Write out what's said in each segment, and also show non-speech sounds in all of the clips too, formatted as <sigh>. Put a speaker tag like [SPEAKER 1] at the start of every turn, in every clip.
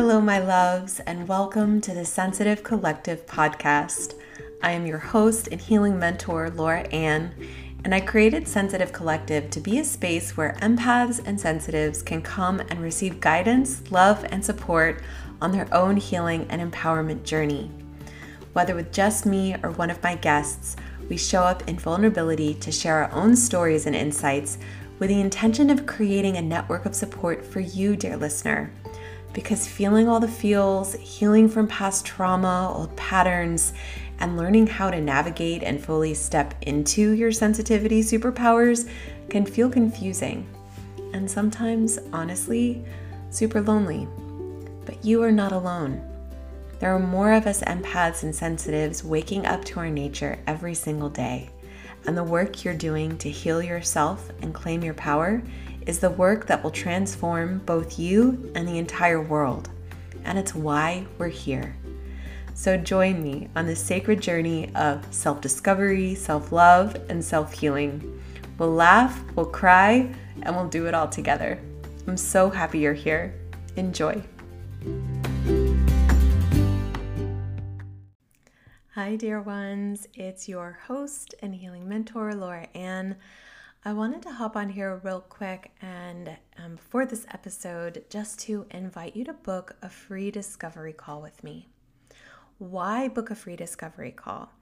[SPEAKER 1] Hello, my loves, and welcome to the Sensitive Collective podcast. I am your host and healing mentor, Laura Ann, and I created Sensitive Collective to be a space where empaths and sensitives can come and receive guidance, love, and support on their own healing and empowerment journey. Whether with just me or one of my guests, we show up in vulnerability to share our own stories and insights with the intention of creating a network of support for you, dear listener. Because feeling all the feels, healing from past trauma, old patterns, and learning how to navigate and fully step into your sensitivity superpowers can feel confusing and sometimes, honestly, super lonely. But you are not alone. There are more of us empaths and sensitives waking up to our nature every single day. And the work you're doing to heal yourself and claim your power is the work that will transform both you and the entire world. And it's why we're here. So join me on this sacred journey of self discovery, self love, and self healing. We'll laugh, we'll cry, and we'll do it all together. I'm so happy you're here. Enjoy. Hi, dear ones. It's your host and healing mentor, Laura Ann. I wanted to hop on here real quick and um, for this episode, just to invite you to book a free discovery call with me. Why book a free discovery call?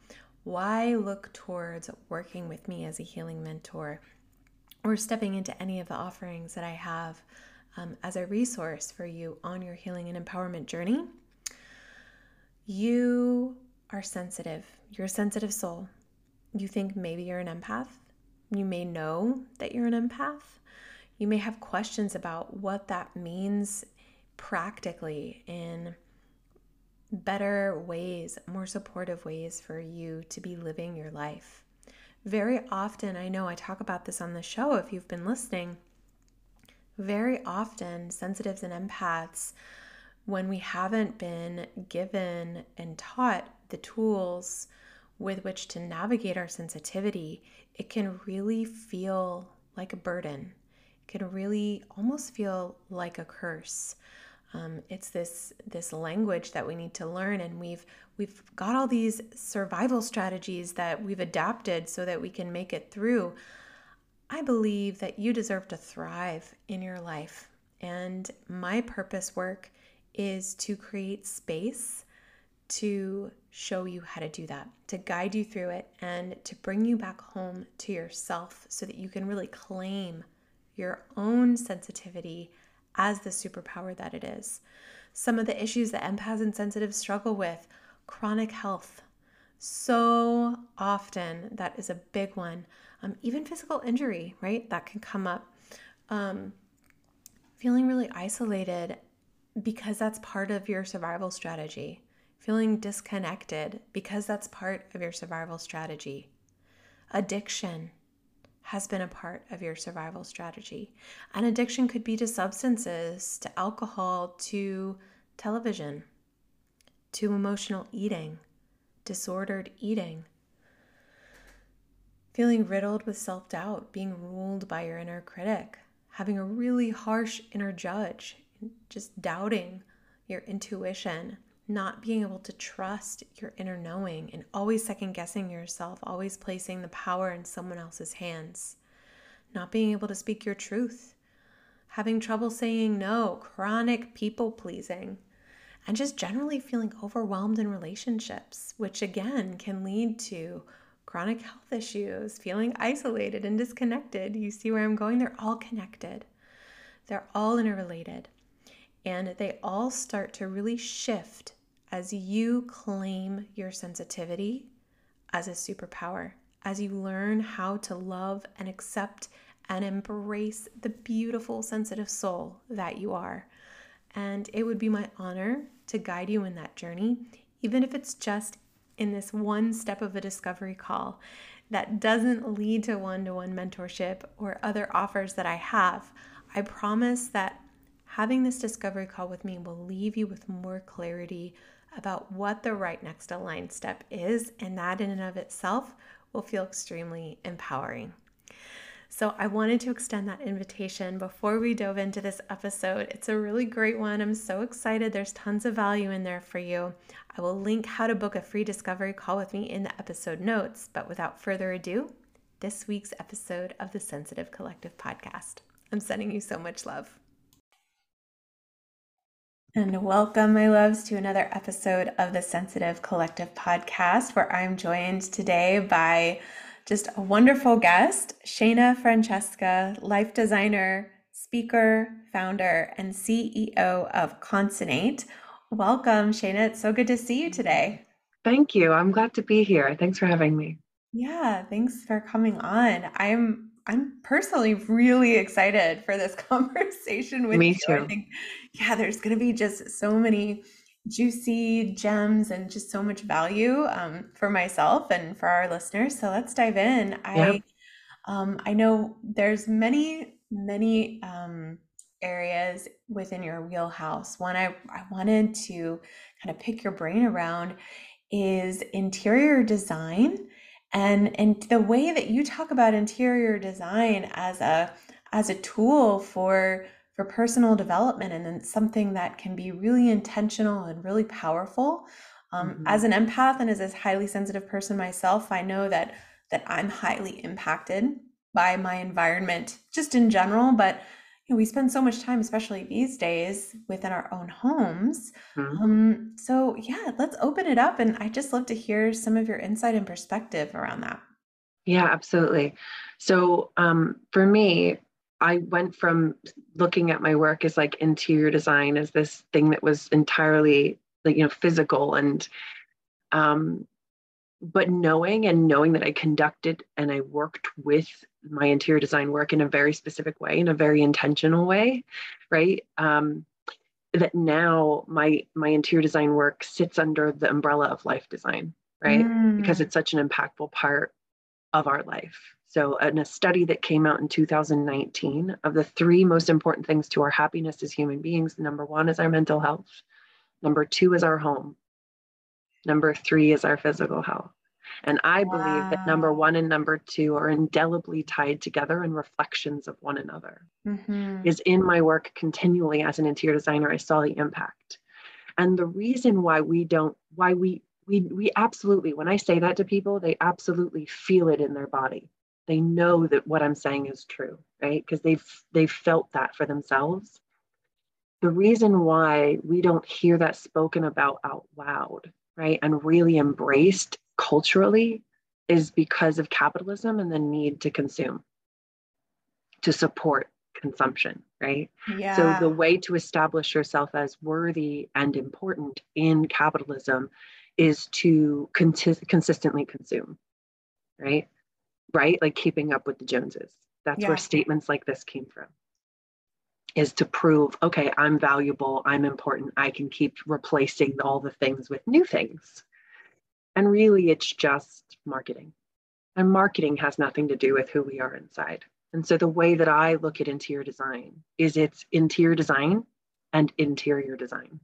[SPEAKER 1] Why look towards working with me as a healing mentor or stepping into any of the offerings that I have um, as a resource for you on your healing and empowerment journey? You are sensitive. You're a sensitive soul. You think maybe you're an empath. You may know that you're an empath. You may have questions about what that means practically in better ways, more supportive ways for you to be living your life. Very often, I know I talk about this on the show if you've been listening. Very often, sensitives and empaths, when we haven't been given and taught the tools with which to navigate our sensitivity, it can really feel like a burden. It can really almost feel like a curse. Um, it's this this language that we need to learn, and we've we've got all these survival strategies that we've adapted so that we can make it through. I believe that you deserve to thrive in your life, and my purpose work is to create space to show you how to do that, to guide you through it, and to bring you back home to yourself so that you can really claim your own sensitivity as the superpower that it is. Some of the issues that empaths and sensitives struggle with chronic health. So often, that is a big one. Um, even physical injury, right? That can come up. Um, feeling really isolated because that's part of your survival strategy feeling disconnected because that's part of your survival strategy. Addiction has been a part of your survival strategy. An addiction could be to substances, to alcohol, to television, to emotional eating, disordered eating. Feeling riddled with self doubt, being ruled by your inner critic, having a really harsh inner judge, just doubting your intuition, not being able to trust your inner knowing and always second guessing yourself, always placing the power in someone else's hands, not being able to speak your truth, having trouble saying no, chronic people pleasing, and just generally feeling overwhelmed in relationships, which again can lead to chronic health issues, feeling isolated and disconnected. You see where I'm going? They're all connected, they're all interrelated. And they all start to really shift as you claim your sensitivity as a superpower, as you learn how to love and accept and embrace the beautiful, sensitive soul that you are. And it would be my honor to guide you in that journey, even if it's just in this one step of a discovery call that doesn't lead to one to one mentorship or other offers that I have. I promise that having this discovery call with me will leave you with more clarity about what the right next aligned step is, and that in and of itself will feel extremely empowering. So I wanted to extend that invitation before we dove into this episode. It's a really great one. I'm so excited. There's tons of value in there for you. I will link how to book a free discovery call with me in the episode notes. But without further ado, this week's episode of the Sensitive Collective podcast. I'm sending you so much love. And welcome, my loves, to another episode of the Sensitive Collective podcast, where I'm joined today by just a wonderful guest, Shana Francesca, life designer, speaker, founder, and CEO of Concinnate. Welcome, Shana. It's so good to see you today.
[SPEAKER 2] Thank you. I'm glad to be here. Thanks for having me.
[SPEAKER 1] Yeah, thanks for coming on. I'm I'm personally really excited for this <laughs> conversation with
[SPEAKER 2] me
[SPEAKER 1] you.
[SPEAKER 2] too.
[SPEAKER 1] I think, yeah, there's going to be just so many juicy gems and just so much value um, for myself and for our listeners. So let's dive in. I um, I know there's many many um, areas within your wheelhouse. One I I wanted to kind of pick your brain around is interior design and and the way that you talk about interior design as a as a tool for for personal development and then something that can be really intentional and really powerful. Um, mm-hmm. As an empath and as a highly sensitive person myself, I know that that I'm highly impacted by my environment just in general, but you know, we spend so much time, especially these days, within our own homes. Mm-hmm. Um, so yeah, let's open it up, and I just love to hear some of your insight and perspective around that.
[SPEAKER 2] Yeah, absolutely. So um, for me, I went from looking at my work as like interior design as this thing that was entirely like you know physical and um but knowing and knowing that I conducted and I worked with my interior design work in a very specific way, in a very intentional way, right? Um, that now my my interior design work sits under the umbrella of life design, right? Mm. Because it's such an impactful part of our life. So, in a study that came out in 2019, of the three most important things to our happiness as human beings, number one is our mental health, number two is our home, number three is our physical health. And I wow. believe that number one and number two are indelibly tied together and reflections of one another. Mm-hmm. Is in my work continually as an interior designer, I saw the impact. And the reason why we don't, why we, we, we absolutely, when I say that to people, they absolutely feel it in their body they know that what i'm saying is true right? Because they've they've felt that for themselves. The reason why we don't hear that spoken about out loud right and really embraced culturally is because of capitalism and the need to consume to support consumption right? Yeah. so the way to establish yourself as worthy and important in capitalism is to consistently consume right right? Like keeping up with the Joneses. That's yeah. where statements like this came from. Is to prove, okay, I'm valuable, I'm important, I can keep replacing all the things with new things. And really, it's just marketing. And marketing has nothing to do with who we are inside. And so the way that I look at interior design is it's interior design and interior design.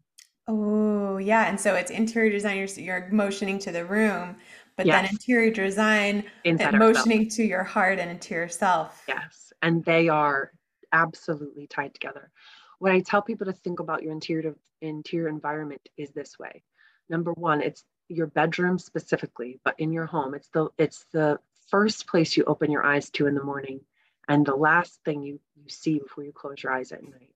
[SPEAKER 1] Oh, yeah. And so it's interior design, you're, you're motioning to the room, but yes. then interior design Inside motioning to your heart and into yourself
[SPEAKER 2] yes and they are absolutely tied together. What i tell people to think about your interior interior environment is this way. Number one it's your bedroom specifically but in your home it's the it's the first place you open your eyes to in the morning and the last thing you, you see before you close your eyes at night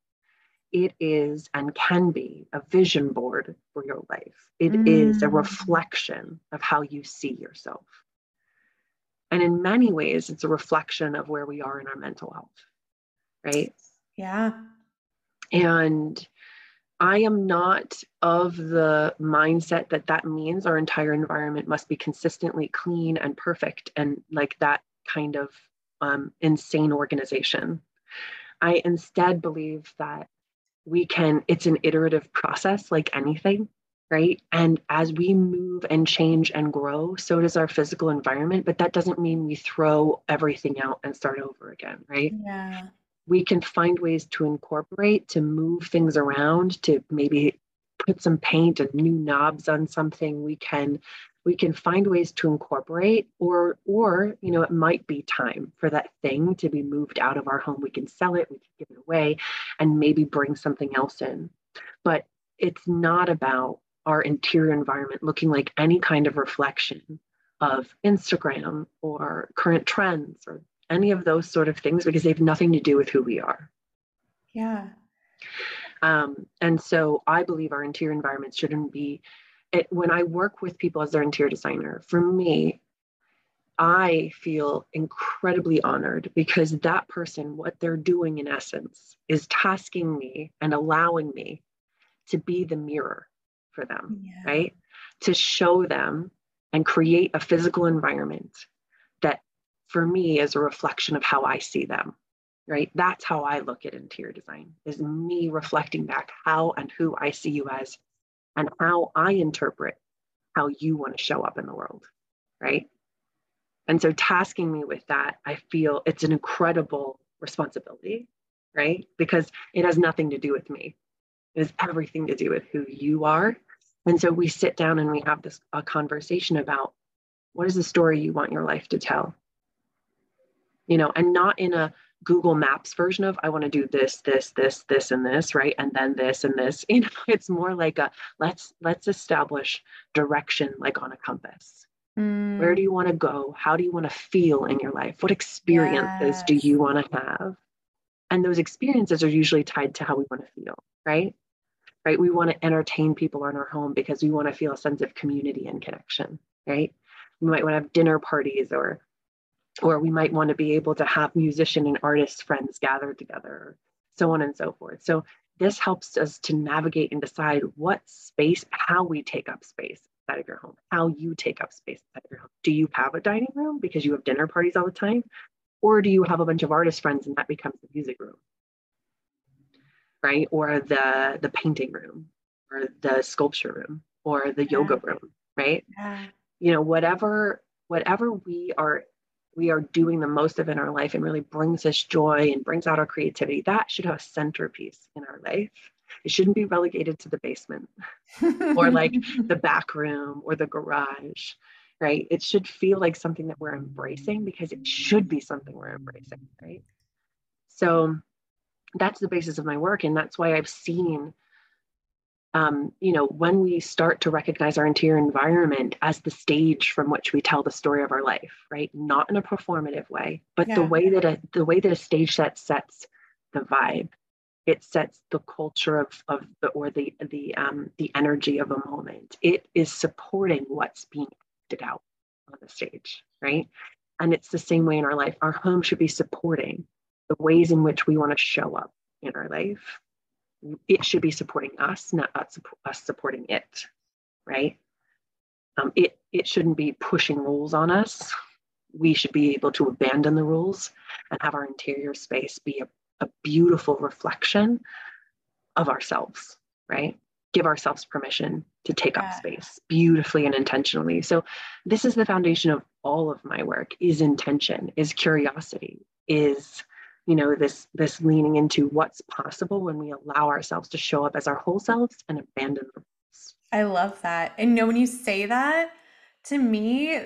[SPEAKER 2] it is and can be a vision board for your life. It mm. is a reflection of how you see yourself. And in many ways, it's a reflection of where we are in our mental health, right?
[SPEAKER 1] Yeah.
[SPEAKER 2] And I am not of the mindset that that means our entire environment must be consistently clean and perfect and like that kind of um, insane organization. I instead believe that we can, it's an iterative process like anything, right? And as we move and change and grow, so does our physical environment. But that doesn't mean we throw everything out and start over again, right?
[SPEAKER 1] Yeah.
[SPEAKER 2] We can find ways to incorporate, to move things around, to maybe put some paint and new knobs on something. We can we can find ways to incorporate or or you know it might be time for that thing to be moved out of our home we can sell it we can give it away and maybe bring something else in but it's not about our interior environment looking like any kind of reflection of Instagram or current trends or any of those sort of things because they have nothing to do with who we are.
[SPEAKER 1] Yeah.
[SPEAKER 2] Um, and so I believe our interior environment shouldn't be. It, when I work with people as their interior designer, for me, I feel incredibly honored because that person, what they're doing in essence, is tasking me and allowing me to be the mirror for them, yeah. right? To show them and create a physical environment that for me is a reflection of how I see them, right? That's how I look at interior design is me reflecting back how and who I see you as and how I interpret how you want to show up in the world, right? And so tasking me with that, I feel it's an incredible responsibility, right? Because it has nothing to do with me. It has everything to do with who you are and so we sit down and we have this a conversation about what is the story you want your life to tell? You know, and not in a Google Maps version of I want to do this, this, this, this, and this, right? And then this and this. <laughs> You know, it's more like a let's let's establish direction like on a compass. Mm. Where do you want to go? How do you want to feel in your life? What experiences yes. do you want to have? And those experiences are usually tied to how we want to feel, right? right? We want to entertain people in our home because we want to feel a sense of community and connection, right? We might want to have dinner parties or or we might want to be able to have musician and artist friends gathered together, so on and so forth. So this helps us to navigate and decide what space, how we take up space inside of your home, how you take up space inside of your home. Do you have a dining room because you have dinner parties all the time? Or do you have a bunch of artist friends and that becomes the music room? right? Or the the painting room, or the sculpture room, or the yeah. yoga room, right? Yeah. You know, whatever whatever we are we are doing the most of in our life and really brings us joy and brings out our creativity, that should have a centerpiece in our life. It shouldn't be relegated to the basement <laughs> or like the back room or the garage, right? It should feel like something that we're embracing because it should be something we're embracing, right? So that's the basis of my work and that's why i've seen um, you know when we start to recognize our interior environment as the stage from which we tell the story of our life right? Not in a performative way but yeah. the way that a the way that a stage set sets the vibe. It sets the culture of, of the or the the um, the energy of a moment. It is supporting what's being acted out on the stage right? And it's the same way in our life. Our home should be supporting the ways in which we want to show up in our life, it should be supporting us, not us supporting it, right? Um, it it shouldn't be pushing rules on us. We should be able to abandon the rules and have our interior space be a, a beautiful reflection of ourselves, right? Give ourselves permission to take yeah. up space beautifully and intentionally. So this is the foundation of all of my work is intention, is curiosity, is you know this this leaning into what's possible when we allow ourselves to show up as our whole selves and abandon the rules
[SPEAKER 1] i love that. And know when you say that to me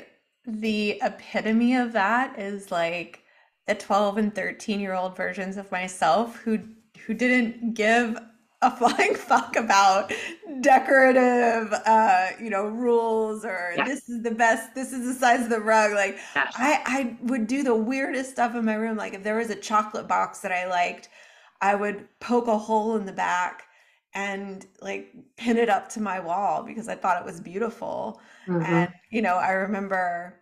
[SPEAKER 1] the epitome of that is like the 12 and 13 year old versions of myself who who didn't give a flying <laughs> fuck about decorative uh you know rules or yes. this is the best this is the size of the rug like yes. i i would do the weirdest stuff in my room like if there was a chocolate box that i liked i would poke a hole in the back and like pin it up to my wall because i thought it was beautiful mm-hmm. and you know i remember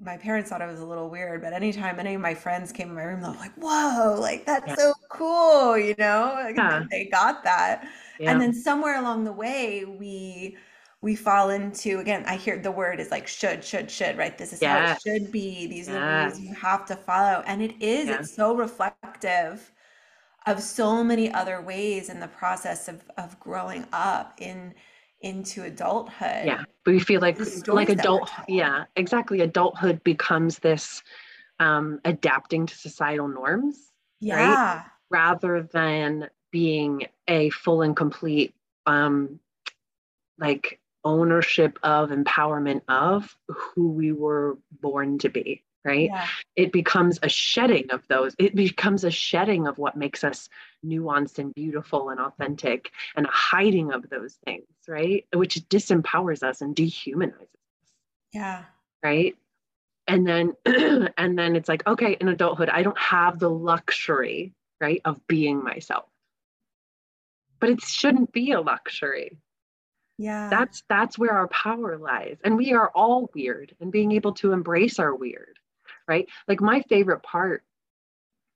[SPEAKER 1] my parents thought I was a little weird, but anytime any of my friends came in my room, they're like, whoa, like that's yeah. so cool, you know? Like, yeah. They got that. Yeah. And then somewhere along the way, we we fall into again, I hear the word is like should, should, should, right? This is how it should be. These are the rules you have to follow. And it is, it's so reflective of so many other ways in the process of of growing up in into adulthood.
[SPEAKER 2] Yeah. But we feel like like adult yeah, exactly. Adulthood becomes this um adapting to societal norms.
[SPEAKER 1] Yeah.
[SPEAKER 2] Right? Rather than being a full and complete um like ownership of, empowerment of who we were born to be, right? Yeah. It becomes a shedding of those. It becomes a shedding of what makes us nuanced and beautiful and authentic and a hiding of those things, right? Which disempowers us and dehumanizes us.
[SPEAKER 1] Yeah.
[SPEAKER 2] Right. And then <clears throat> and then it's like, okay, in adulthood, I don't have the luxury, right, of being myself. But it shouldn't be a luxury
[SPEAKER 1] yeah
[SPEAKER 2] that's that's where our power lies and we are all weird and being able to embrace our weird right like my favorite part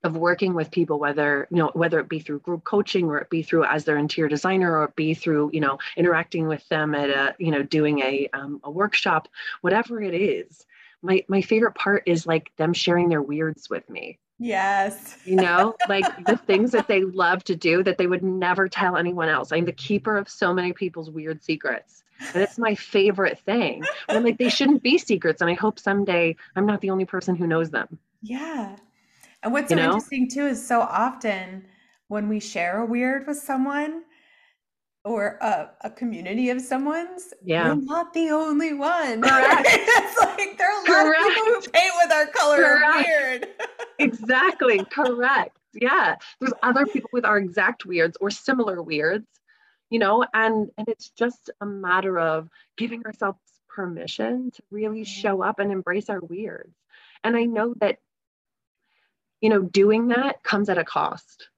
[SPEAKER 2] of working with people whether you know whether it be through group coaching or it be through as their interior designer or it be through you know interacting with them at a you know doing a um, a workshop whatever it is my my favorite part is like them sharing their weirds with me
[SPEAKER 1] Yes.
[SPEAKER 2] you know, like the things that they love to do that they would never tell anyone else. I'm the keeper of so many people's weird secrets. It's my favorite thing. And I'm like, they shouldn't be secrets. And I hope someday I'm not the only person who knows them.
[SPEAKER 1] Yeah. And what's so you know? interesting too is so often when we share a weird with someone, or a, a community of someone's,
[SPEAKER 2] yeah.
[SPEAKER 1] we're not the only one. <laughs> Correct. it's like there are a lot Correct. of people who paint with our color Correct. weird. <laughs>
[SPEAKER 2] exactly. Correct. Yeah. There's other people with our exact weirds or similar weirds, you know, and and it's just a matter of giving ourselves permission to really show up and embrace our weirds. And I know that, you know, doing that comes at a cost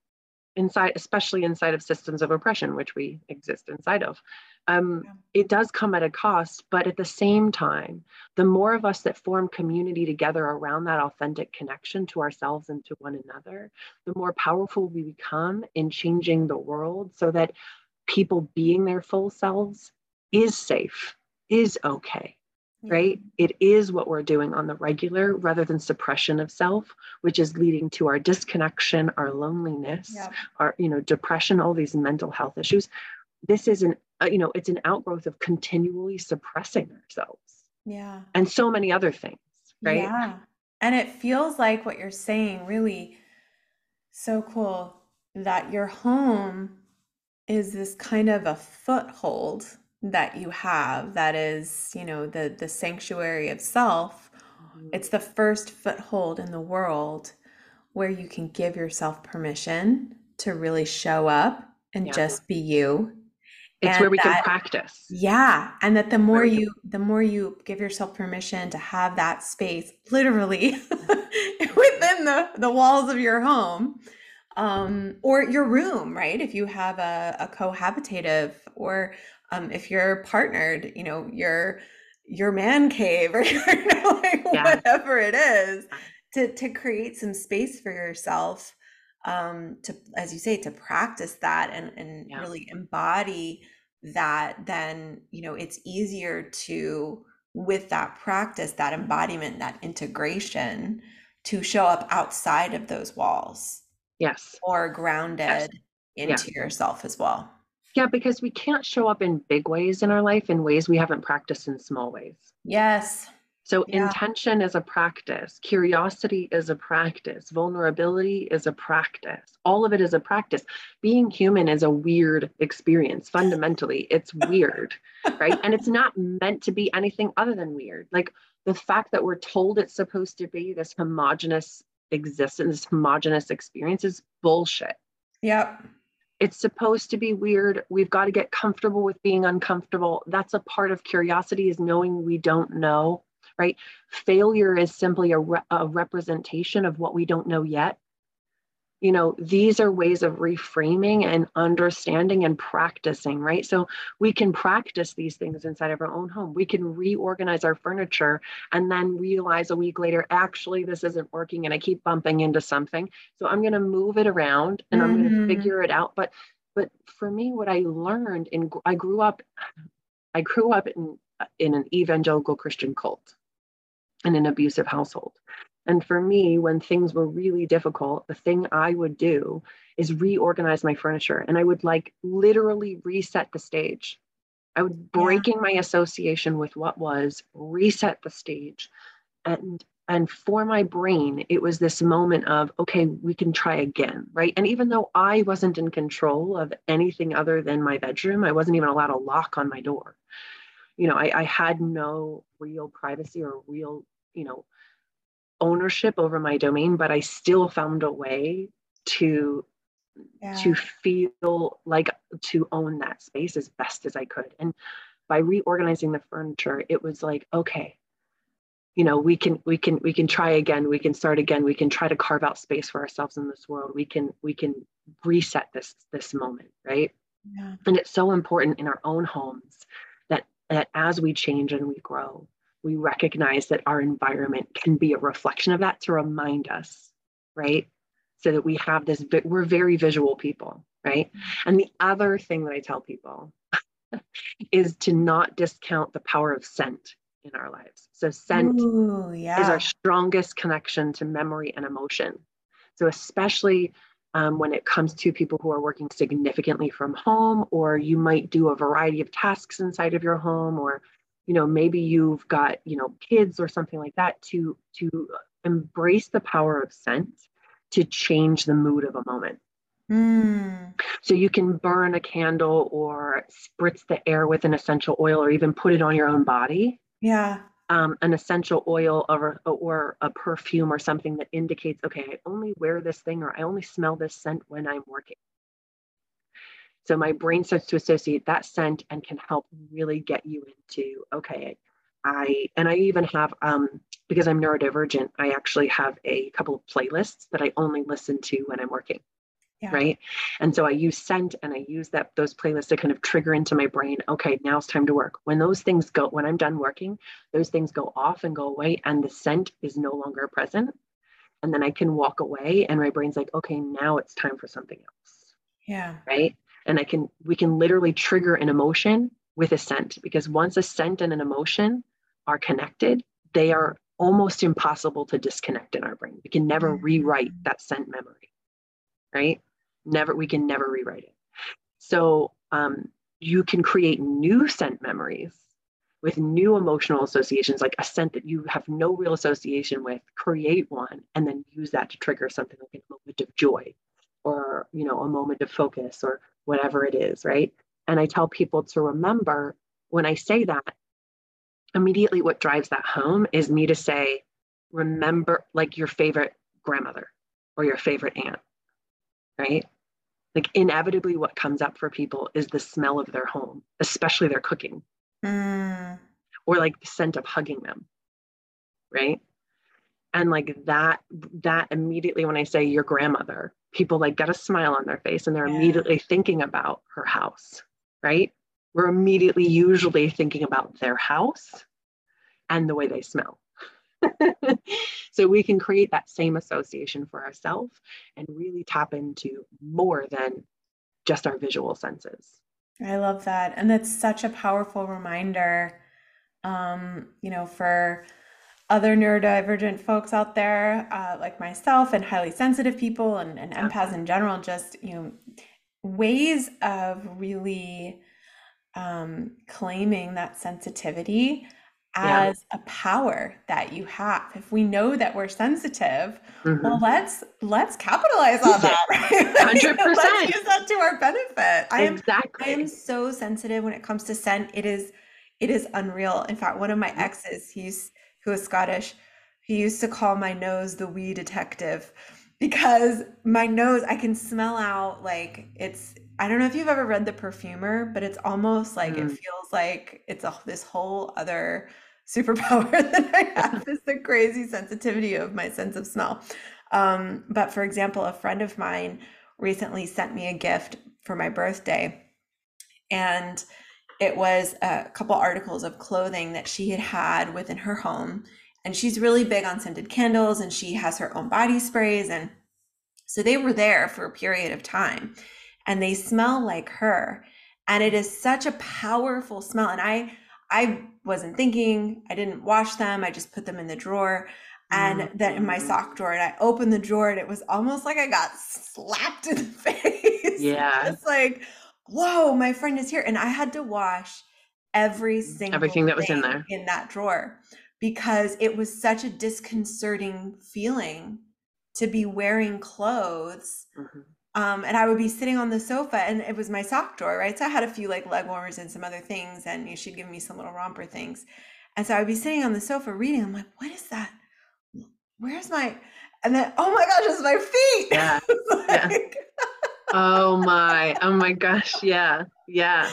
[SPEAKER 2] inside, especially inside of systems of oppression, which we exist inside of. Um. It does come at a cost, but at the same time, the more of us that form community together around that authentic connection to ourselves and to one another, the more powerful we become in changing the world so that people being their full selves is safe, is okay right? It is what we're doing on the regular rather than suppression of self, which is leading to our disconnection, our loneliness, our, you know, depression, all these mental health issues. This is an, uh, you know, it's an outgrowth of continually suppressing ourselves.
[SPEAKER 1] Yeah.
[SPEAKER 2] And so many other things, right?
[SPEAKER 1] Yeah. And it feels like what you're saying really so cool that your home is this kind of a foothold that you have that is you know the the sanctuary of self mm-hmm. it's the first foothold in the world where you can give yourself permission to really show up and yeah. just be you
[SPEAKER 2] it's and where we that, can practice
[SPEAKER 1] yeah and that the more you the more you give yourself permission to have that space literally <laughs> <laughs> within the the walls of your home um or your room right if you have a, a cohabitative or um, if you're partnered, you know, your your man cave or <laughs> your, you know, like yeah. whatever it is, to to create some space for yourself, um, to as you say, to practice that and and yeah. really embody that. Then you know it's easier to with that practice, that embodiment, that integration, to show up outside of those walls.
[SPEAKER 2] Yes.
[SPEAKER 1] Or grounded yes. into yeah. yourself as well.
[SPEAKER 2] Yeah, because we can't show up in big ways in our life in ways we haven't practiced in small ways.
[SPEAKER 1] Yes.
[SPEAKER 2] So, yeah. intention is a practice, curiosity is a practice, vulnerability is a practice. All of it is a practice. Being human is a weird experience. Fundamentally, it's weird, right? And it's not meant to be anything other than weird. Like the fact that we're told it's supposed to be this homogenous existence, this homogenous experience is bullshit.
[SPEAKER 1] Yep.
[SPEAKER 2] It's supposed to be weird. We've got to get comfortable with being uncomfortable. That's a part of curiosity is knowing we don't know, right? Failure is simply a, re- a representation of what we don't know yet you know these are ways of reframing and understanding and practicing right? So we can practice these things inside of our own home. We can reorganize our furniture and then realize a week later actually this isn't working and i keep bumping into something. So i'm going to move it around and mm-hmm. i'm going to figure it out. But but for me what i learned in i grew up i grew up in in an evangelical christian cult in an abusive household and for me, when things were really difficult, the thing I would do is reorganize my furniture and I would like literally reset the stage. I would breaking yeah. my association with what was, reset the stage. And and for my brain, it was this moment of, okay, we can try again, right? And even though I wasn't in control of anything other than my bedroom, I wasn't even allowed a lock on my door you know, I, I had no real privacy or real, you know, ownership over my domain, but I still found a way to yeah. to feel like to own that space as best as I could. And by reorganizing the furniture, it was like, okay, you know, we can we can we can try again, we can start again, we can try to carve out space for ourselves in this world. We can we can reset this this moment, right? Yeah. And it's so important in our own homes that that as we change and we grow, we recognize that our environment can be a reflection of that to remind us, right? So that we have this, we're very visual people, right? Mm-hmm. And the other thing that I tell people <laughs> is to not discount the power of scent in our lives. So, scent Ooh, yeah. is our strongest connection to memory and emotion. So, especially um, when it comes to people who are working significantly from home, or you might do a variety of tasks inside of your home, or you know maybe you've got you know kids or something like that to to embrace the power of scent to change the mood of a moment. Mm. so you can burn a candle or spritz the air with an essential oil or even put it on your own body.
[SPEAKER 1] Yeah.
[SPEAKER 2] Um, an essential oil or, or a perfume or something that indicates okay i only wear this thing or i only smell this scent when i'm working so my brain starts to associate that scent and can help really get you into, okay, I, and I even have, um, because I'm neurodivergent, I actually have a couple of playlists that I only listen to when I'm working. Yeah. Right. And so I use scent and I use that those playlists to kind of trigger into my brain, okay, now it's time to work. When those things go, when I'm done working, those things go off and go away and the scent is no longer present. And then I can walk away and my brain's like, okay, now it's time for something else.
[SPEAKER 1] Yeah.
[SPEAKER 2] Right and i can we can literally trigger an emotion with a scent because once a scent and an emotion are connected they are almost impossible to disconnect in our brain. We can never mm-hmm. rewrite that scent memory right? Never we can never rewrite it. So um, you can create new scent memories with new emotional associations like a scent that you have no real association with create one and then use that to trigger something like a moment of joy or you know a moment of focus or whatever it is, right? And I tell people to remember when I say that, immediately what drives that home is me to say, remember like your favorite grandmother or your favorite aunt, right? Like inevitably what comes up for people is the smell of their home, especially their cooking. Mm. Or like the scent of hugging them, right? And like that, that immediately when I say your grandmother, people like get a smile on their face and they're yeah. immediately thinking about her house, right? We're immediately usually thinking about their house and the way they smell. <laughs> so we can create that same association for ourselves and really tap into more than just our visual senses.
[SPEAKER 1] I love that. And that's such a powerful reminder, um, you know, for other neurodivergent folks out there, uh, like myself, and highly sensitive people and, and empaths in general, just you know, ways of really um, claiming that sensitivity as yeah. a power that you have. If we know that we're sensitive, mm-hmm. well, let's let's capitalize on that. <laughs>
[SPEAKER 2] Right? <laughs> percent.
[SPEAKER 1] Use that to our benefit. I am exactly. I am so sensitive when it comes to scent. It is it is unreal. In fact, one of my exes, he's who is Scottish, he used to call my nose the wee detective <laughs> because my nose, I can smell out like it's, I don't know if you've ever read The Perfumer, but it's almost like mm. it feels like it's a, this whole other <laughs> superpower <laughs> that I have is the crazy sensitivity of my sense of smell. Um, but for example, a friend of mine recently sent me a gift for my birthday. And it was a couple articles of clothing that she had had within her home. And she's really big on scented candles and she has her own body sprays and so they were there for a period of time and they smell like her. And it is such a powerful smell and i i wasn't thinking i didn't wash them i just put them in the drawer. And mm-hmm. then in my sock drawer and i opened the drawer and it was almost like i got slapped in the <laughs> face.
[SPEAKER 2] Yeah.
[SPEAKER 1] It's like whoa, my friend is here. And I had to wash every single
[SPEAKER 2] everything that was in there
[SPEAKER 1] in that drawer because it was such a disconcerting feeling to be wearing clothes mm-hmm. Um, and I would be sitting on the sofa, and it was my sock drawer, right? So I had a few like leg warmers and some other things, and she'd give me some little romper things. And so I'd be sitting on the sofa reading. I'm like, what is that? Where's my? And then, oh my gosh, it's my feet.
[SPEAKER 2] Yeah. <laughs> like... yeah. <laughs> oh my, oh my gosh. Yeah. Yeah.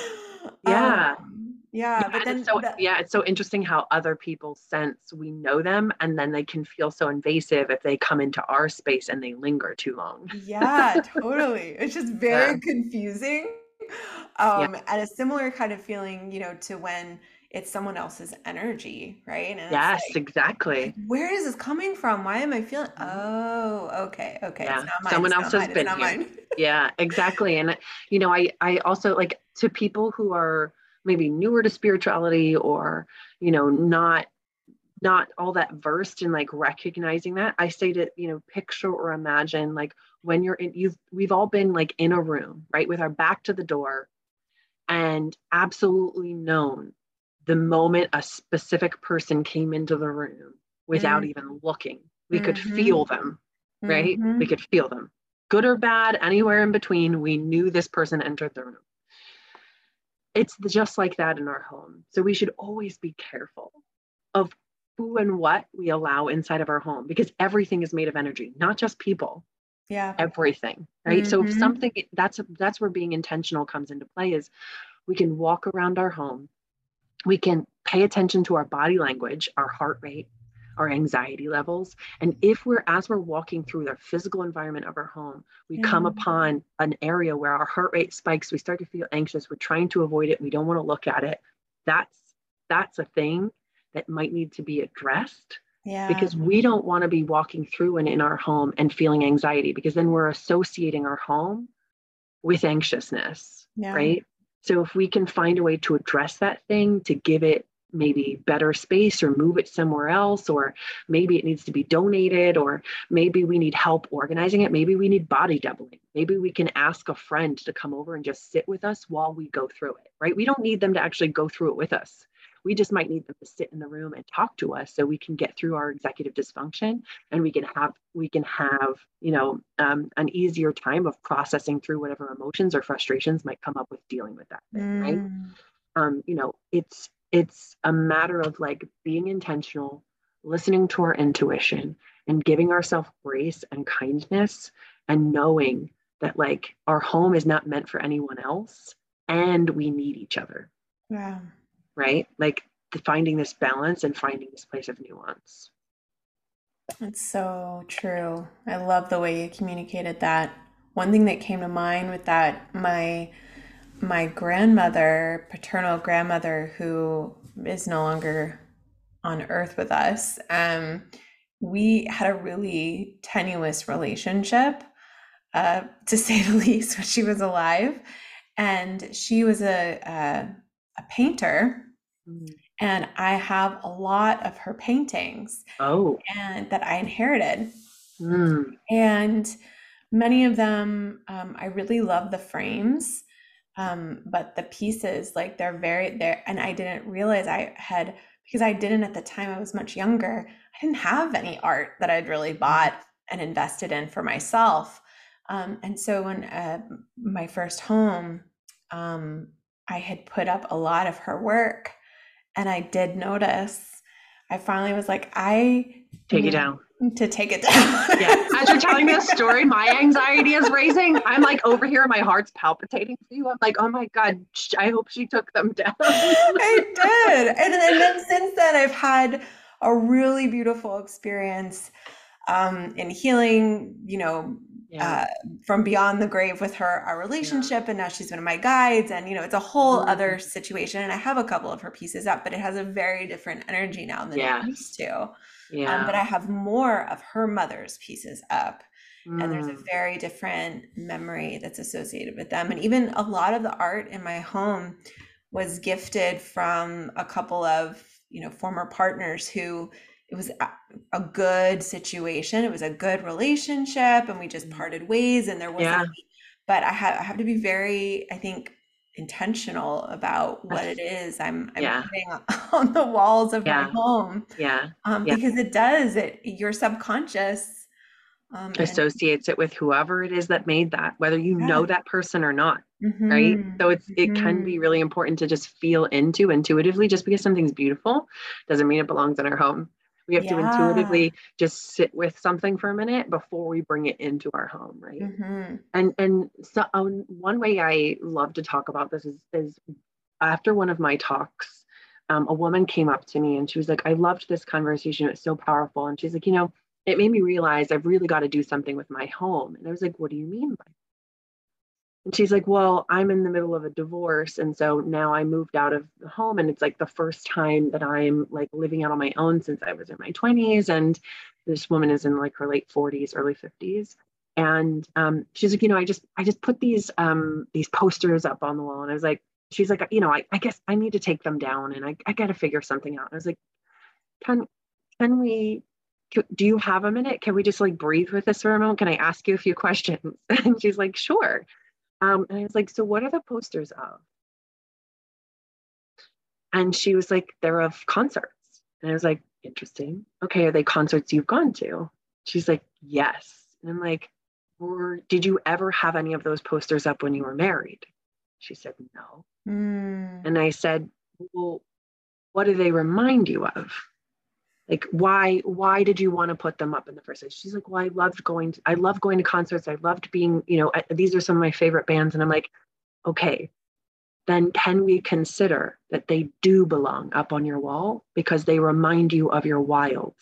[SPEAKER 2] Yeah. Um,
[SPEAKER 1] yeah,
[SPEAKER 2] yeah,
[SPEAKER 1] but then
[SPEAKER 2] it's so the, yeah, it's so interesting how other people sense we know them, and then they can feel so invasive if they come into our space and they linger too long.
[SPEAKER 1] yeah, totally. It's just <laughs> very yeah. confusing, um, yeah. and a similar kind of feeling, you know, to when it's someone else's energy, right?
[SPEAKER 2] And yes, like, exactly.
[SPEAKER 1] Where is this coming from? Why am I feeling? Mm-hmm. Oh, okay, okay.
[SPEAKER 2] Yeah, someone else has been here. yeah, exactly. And you know, I I also like to people who are maybe newer to spirituality or you know not not all that versed in like recognizing that i say to you know picture or imagine like when you're in you've we've all been like in a room right with our back to the door and absolutely known the moment a specific person came into the room without mm-hmm. even looking we mm-hmm. could feel them right mm-hmm. we could feel them good or bad anywhere in between we knew this person entered the room it's just like that in our home. So we should always be careful of who and what we allow inside of our home because everything is made of energy, not just people.
[SPEAKER 1] Yeah.
[SPEAKER 2] Everything. Right. Mm-hmm. So if something that's that's where being intentional comes into play is we can walk around our home. We can pay attention to our body language, our heart rate, our anxiety levels. And if we're, as we're walking through the physical environment of our home, we mm-hmm. come upon an area where our heart rate spikes, we start to feel anxious, we're trying to avoid it, we don't want to look at it. That's that's a thing that might need to be addressed.
[SPEAKER 1] Yeah.
[SPEAKER 2] Because we don't want to be walking through and in our home and feeling anxiety because then we're associating our home with anxiousness. Yeah. Right. So if we can find a way to address that thing, to give it maybe better space or move it somewhere else or maybe it needs to be donated or maybe we need help organizing it maybe we need body doubling maybe we can ask a friend to come over and just sit with us while we go through it right? We don't need them to actually go through it with us we just might need them to sit in the room and talk to us so we can get through our executive dysfunction and we can have we can have you know um, an easier time of processing through whatever emotions or frustrations might come up with dealing with that thing, mm. right um, you know it's it's a matter of like being intentional, listening to our intuition, and giving ourselves grace and kindness, and knowing that like our home is not meant for anyone else and we need each other.
[SPEAKER 1] Yeah.
[SPEAKER 2] Right? Like finding this balance and finding this place of nuance.
[SPEAKER 1] It's so true. I love the way you communicated that. One thing that came to mind with that, my my grandmother, paternal grandmother, who is no longer on earth with us, um, we had a really tenuous relationship, uh, to say the <laughs> least, when she was alive. And she was a, a, a painter. Mm. And I have a lot of her paintings.
[SPEAKER 2] Oh.
[SPEAKER 1] And that I inherited.
[SPEAKER 2] Mm.
[SPEAKER 1] And many of them, um, I really love the frames um, but the pieces like they're very there and i didn't realize i had because i didn't at the time i was much younger i didn't have any art that i'd really mm-hmm. bought and invested in for myself um, and so when uh, my first home um, i had put up a lot of her work and i did notice i finally was like i
[SPEAKER 2] take it down
[SPEAKER 1] to take it down.
[SPEAKER 2] yeah. As you're telling me a story, my anxiety is raising. I'm like over here, my heart's palpitating for you. I'm like, oh my God, I hope she took them down.
[SPEAKER 1] I did. And, and then since then, I've had a really beautiful experience um, in healing, you know, yeah. uh, from beyond the grave with her, our relationship. Yeah. And now she's one of my guides. And, you know, it's a whole mm-hmm. other situation. And I have a couple of her pieces up, but it has a very different energy now than it used to. Yeah. Um, but I have more of her mother's pieces up. Mm. And there's a mm. very different memory that's associated with them. And even a lot of the art in my home was gifted from a couple of, you know, former partners who it was a, good situation. It was a good relationship and we just mm. parted ways and there wasn't, yeah. but I have, I have to be very, I think, intentional about what it is I'm, I'm yeah. putting on <laughs> the walls of
[SPEAKER 2] yeah.
[SPEAKER 1] my home.
[SPEAKER 2] Yeah.
[SPEAKER 1] Um, yeah. Because it does, it your subconscious
[SPEAKER 2] um, associates and, it with whoever it is that made that whether you know that person or not mm-hmm. right so it's it mm-hmm. can be mm-hmm. really important to just feel into intuitively just because something's beautiful doesn't mean it belongs in our home we have yeah. to intuitively just sit with something for a minute before we bring it into our home right mm-hmm. and and so um, one way i love to talk about this is is after one of my talks um, a woman came up to me and she was like i loved this conversation It's so powerful and she's like you know it made me realize I've really got to do something with my home. And I was like, what do you mean by and she's like, Well, I'm in the middle of a divorce. And so now I moved out of the home. And it's like the first time that I'm like living out on my own since I was in my 20s. And this woman is in like her late 40s, early 50s. And um, she's like, you know, I just I just put these um these posters up on the wall. And I was like, she's like, you know, I, I guess I need to take them down and I, I gotta figure something out. And I was like, can can we do you have a minute? Can we just like breathe with this for a moment? Can I ask you a few <laughs> questions? And she's like, sure. Um, and I was like, so what are the posters of? And she was like, they're of concerts. And I was like, interesting. Okay, are they concerts you've gone to? She's like, yes. And I'm like, or did you ever have any of those posters up when you were married? She said, no. Mm. And I said, well, what do they remind you of? Like why why did you want to put them up in the first place? She's like well i loved going to, i love going to concerts. I loved being you know I, these are some of my favorite bands. And i'm like okay then can we consider that they do belong up on your wall because they remind you of your wild?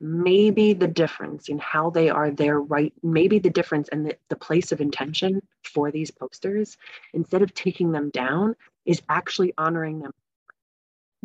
[SPEAKER 2] Maybe the difference in how they are there right maybe the difference in the, the place of intention for these posters instead of taking them down is actually honoring them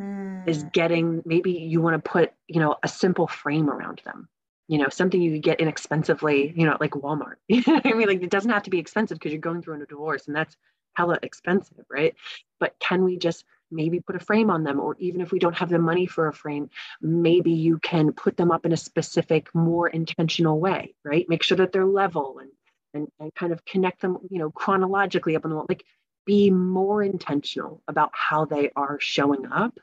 [SPEAKER 2] mm. is getting maybe you want to put you know a simple frame around them. You know something you could get inexpensively you know like walmart. <laughs> I mean? Like it doesn't have to be expensive because you're going through a divorce and that's hella expensive right? But can we just maybe put a frame on them or even if we don't have the money for a frame maybe you can put them up in a specific more intentional way right? Make sure that they're level and and, and kind of connect them you know chronologically up on the wall. Like be more intentional about how they are showing up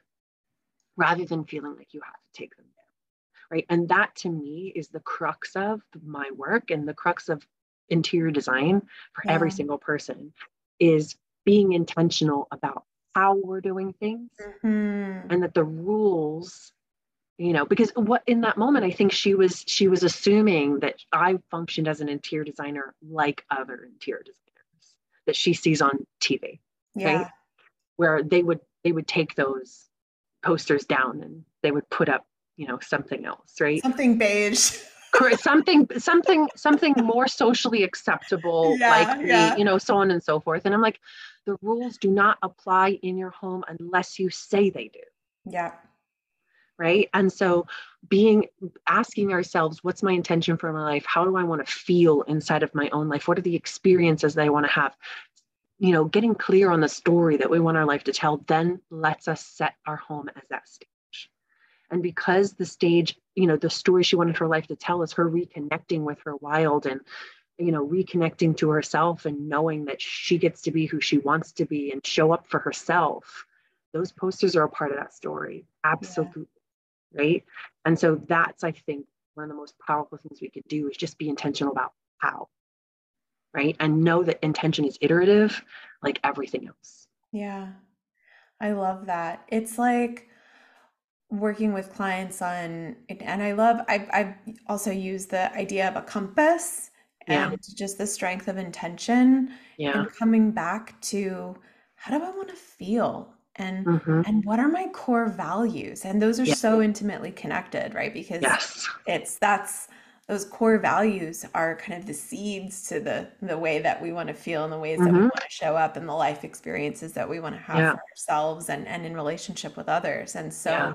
[SPEAKER 2] rather than feeling like you have to take them down. Right. And that to me is the crux of my work and the crux of interior design for yeah. every single person is being intentional about how we're doing things mm-hmm. and that the rules you know because what in that moment i think she was she was assuming that i functioned as an interior designer like other interior designers that she sees on tv yeah. right where they would they would take those posters down and they would put up you know something else right?
[SPEAKER 1] Something beige. <laughs>
[SPEAKER 2] Something something something more socially acceptable yeah, like yeah. you know so on and so forth. And i'm like the rules do not apply in your home unless you say they do.
[SPEAKER 1] Yeah.
[SPEAKER 2] Right? And so being asking ourselves what's my intention for my life? How do i want to feel inside of my own life? What are the experiences that i want to have you know, getting clear on the story that we want our life to tell then lets us set our home as that stage. And because the stage, you know, the story she wanted her life to tell is her reconnecting with her wild and, you know, reconnecting to herself and knowing that she gets to be who she wants to be and show up for herself. Those posters are a part of that story. Absolutely. Yeah. Right. And so that's, I think, one of the most powerful things we could do is just be intentional about how right? And know that intention is iterative, like everything else.
[SPEAKER 1] Yeah. I love that. It's like working with clients on and I love I've, I've also used the idea of a compass and yeah. just the strength of intention yeah. and coming back to how do I want to feel and mm-hmm. and what are my core values and those are yeah. so intimately connected right because yes. it's that's those core values are kind of the seeds to the the way that we want to feel and the ways mm-hmm. that we mm-hmm. want to show up and the life experiences that we want to have yeah. for ourselves and and in relationship with others and so yeah.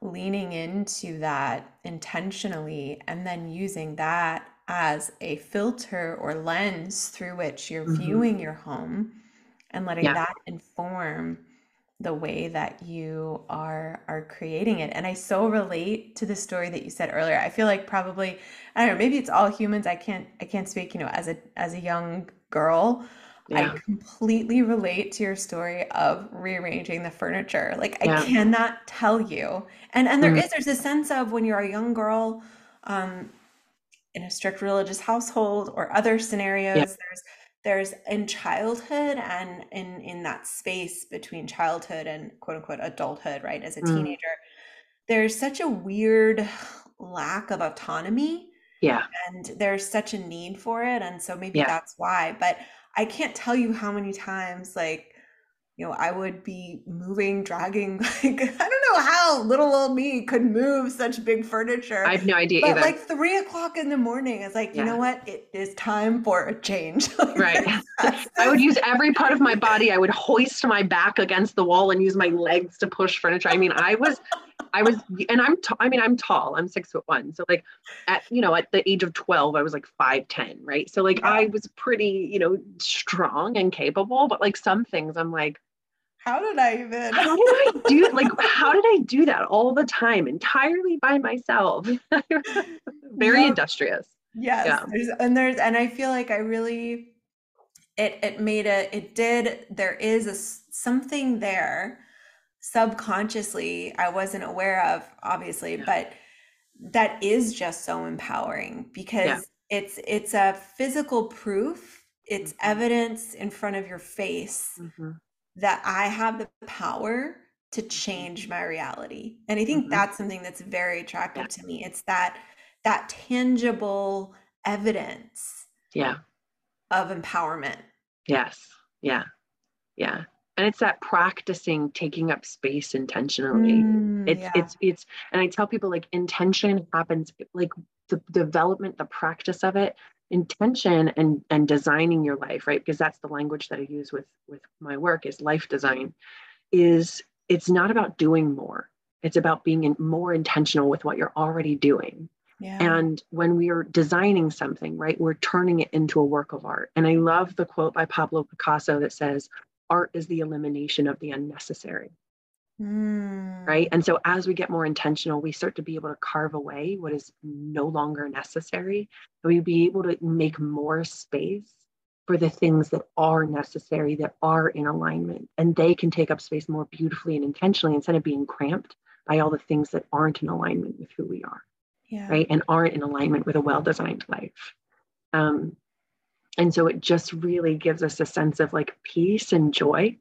[SPEAKER 1] leaning into that intentionally and then using that as a filter or lens through which you're mm-hmm. viewing your home and letting yeah. that inform the way that you are are creating it and i so relate to the story that you said earlier i feel like probably i don't know maybe it's all humans i can't i can't speak you know as a as a young girl yeah. i completely relate to your story of rearranging the furniture like yeah. i cannot tell you and and there mm. is there's a sense of when you're a young girl um in a strict religious household or other scenarios. Yep. There's there's in childhood and in in that space between childhood and quote unquote adulthood, right? As a mm. teenager, there's such a weird lack of autonomy.
[SPEAKER 2] Yeah.
[SPEAKER 1] And there's such a need for it. And so maybe yeah. that's why. But I can't tell you how many times like you know, I would be moving, dragging, <laughs> like, I don't know how little old me could move such big furniture.
[SPEAKER 2] I have no idea
[SPEAKER 1] but
[SPEAKER 2] either.
[SPEAKER 1] like three o'clock in the morning, it's like, yeah. you know what? It is time for a change. <laughs>
[SPEAKER 2] right. <laughs> I would use every part of my body. I would hoist my back against the wall and use my legs to push furniture. I mean, I was, I was, and I'm, t- I mean, I'm tall. I'm six foot one. So like at, you know, at the age of 12, I was like 5'10, right? So like yeah. I was pretty, you know, strong and capable, but like some things I'm like,
[SPEAKER 1] how did I even?
[SPEAKER 2] How did I do like how did I do that all the time entirely by myself? <laughs> Very industrious.
[SPEAKER 1] Yes. Yeah. There's, and there's and I feel like I really it it made a it did there is a something there subconsciously I wasn't aware of obviously, yeah. but that is just so empowering because yeah. it's it's a physical proof it's mm-hmm. evidence in front of your face mm-hmm that I have the power to change my reality. And I think mm-hmm. that's something that's very attractive yeah. to me. It's that that tangible evidence
[SPEAKER 2] yeah
[SPEAKER 1] of empowerment.
[SPEAKER 2] Yes. Yeah. Yeah. And it's that practicing taking up space intentionally. Mm, it's yeah. it's it's and I tell people like intention happens like the development, the practice of it intention and and designing your life right? Because that's the language that i use with with my work is life design is it's not about doing more. It's about being in, more intentional with what you're already doing. Yeah. and when we are designing something right we're turning it into a work of art. And i love the quote by pablo picasso that says art is the elimination of the unnecessary Mm. Right. And so as we get more intentional, we start to be able to carve away what is no longer necessary. And we be able to make more space for the things that are necessary, that are in alignment. And they can take up space more beautifully and intentionally instead of being cramped by all the things that aren't in alignment with who we are. Yeah. Right. And aren't in alignment with a well designed life. Um, and so it just really gives us a sense of like peace and joy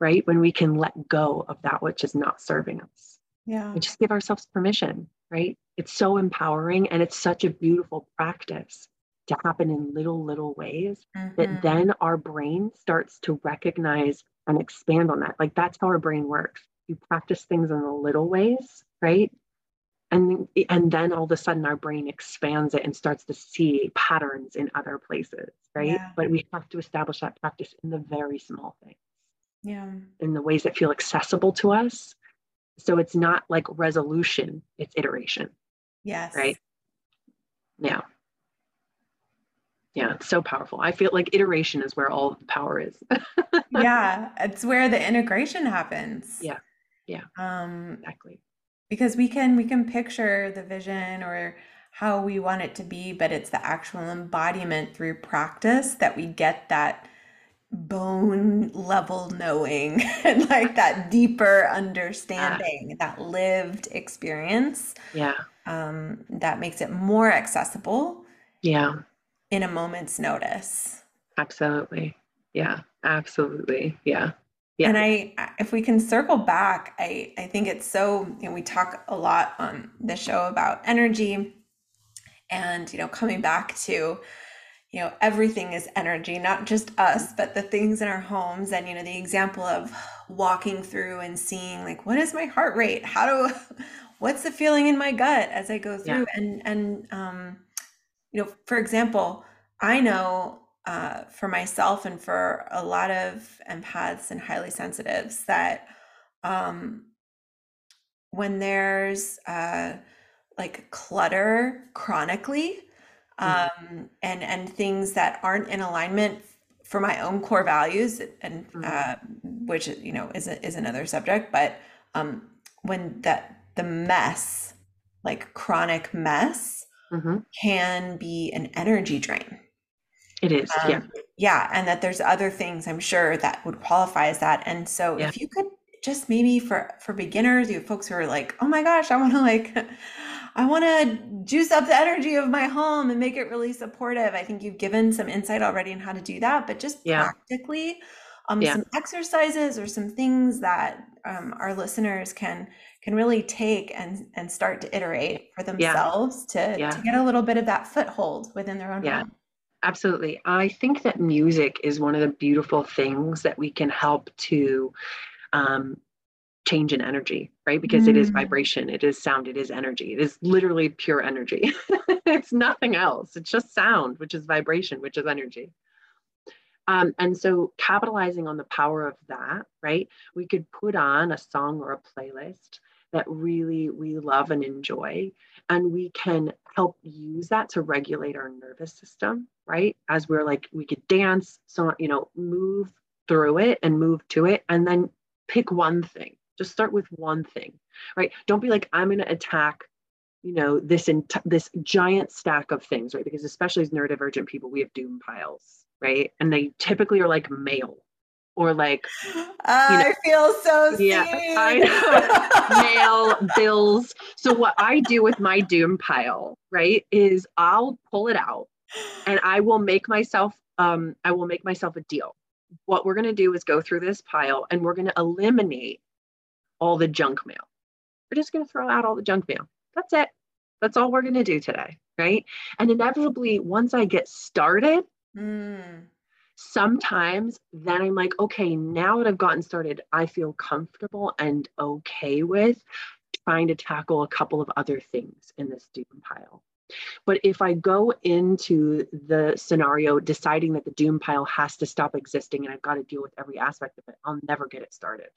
[SPEAKER 2] right? When we can let go of that which is not serving us.
[SPEAKER 1] Yeah.
[SPEAKER 2] And just give ourselves permission, right? It's so empowering and it's such a beautiful practice to happen in little, little ways mm-hmm. that then our brain starts to recognize and expand on that. Like that's how our brain works. You practice things in the little ways, right? And, and then all of a sudden our brain expands it and starts to see patterns in other places, right? Yeah. But we have to establish that practice in the very small things
[SPEAKER 1] yeah.
[SPEAKER 2] in the ways that feel accessible to us. So it's not like resolution it's iteration.
[SPEAKER 1] Yes.
[SPEAKER 2] Right? Yeah. Yeah it's so powerful. I feel like iteration is where all the power is. <laughs>
[SPEAKER 1] Yeah it's where the integration happens.
[SPEAKER 2] Yeah yeah.
[SPEAKER 1] Um
[SPEAKER 2] exactly.
[SPEAKER 1] because we can we can picture the vision or how we want it to be but it's the actual embodiment through practice that we get that bone level knowing <laughs> and like that deeper understanding, yeah. that lived experience.
[SPEAKER 2] Yeah.
[SPEAKER 1] Um, that makes it more accessible.
[SPEAKER 2] Yeah.
[SPEAKER 1] In a moment's notice.
[SPEAKER 2] Absolutely. Yeah. Absolutely. Yeah. Yeah.
[SPEAKER 1] And I, if we can circle back, I, I think it's so, you know, we talk a lot on the show about energy and, you know, coming back to you know everything is energy not just us but the things in our homes and you know the example of walking through and seeing like what is my heart rate how do <laughs> what's the feeling in my gut as i go through yeah. and and um you know for example i know uh, for myself and for a lot of empaths and highly sensitives that um when there's uh like clutter chronically. Um, and and things that aren't in alignment for my own core values, and mm-hmm. uh, which you know is a, is another subject. But um, when that the mess, like chronic mess, mm-hmm. can be an energy drain.
[SPEAKER 2] It is, um, yeah,
[SPEAKER 1] yeah, and that there's other things I'm sure that would qualify as that. And so, yeah. if you could just maybe for for beginners, you folks who are like, oh my gosh, I want to like <laughs> I want to juice up the energy of my home and make it really supportive. I think you've given some insight already on how to do that, but just yeah. practically, um, yeah. some exercises or some things that um, our listeners can can really take and and start to iterate for themselves yeah. To, to get a little bit of that foothold within their own
[SPEAKER 2] yeah.
[SPEAKER 1] home.
[SPEAKER 2] Absolutely. I think that music is one of the beautiful things that we can help to um, change in energy, right? Because mm. it is mm. vibration, it is sound, it is energy. It is literally pure energy. <laughs> it's nothing else. It's just sound, which is vibration, which is energy. Um, and so, capitalizing on the power of that, right? We could put on a song or a playlist that really we love and enjoy, and we can help use that to regulate our nervous system, right? As we're like, we could dance, so, you know, move through it and move to it, and then pick one thing. Just start with one thing, right? Don't be like, I'm going to attack you know this in this giant stack of things right because especially as neurodivergent people we have doom piles right? And they typically are like mail or like <gasps>
[SPEAKER 1] I know, feel so yeah,
[SPEAKER 2] I know. <laughs> mail bills. So what I do with my doom pile, right, is I'll pull it out and I will make myself um I will make myself a deal. What we're going to do is go through this pile and we're going to eliminate all the junk mail. We're just going to throw out all the junk mail. That's it. That's all we're going to do today, right? And inevitably once I get started, Mm. Sometimes then I'm like, okay, now that I've gotten started, I feel comfortable and okay with trying to tackle a couple of other things in this doom pile. But if I go into the scenario deciding that the doom pile has to stop existing and I've got to deal with every aspect of it, I'll never get it started.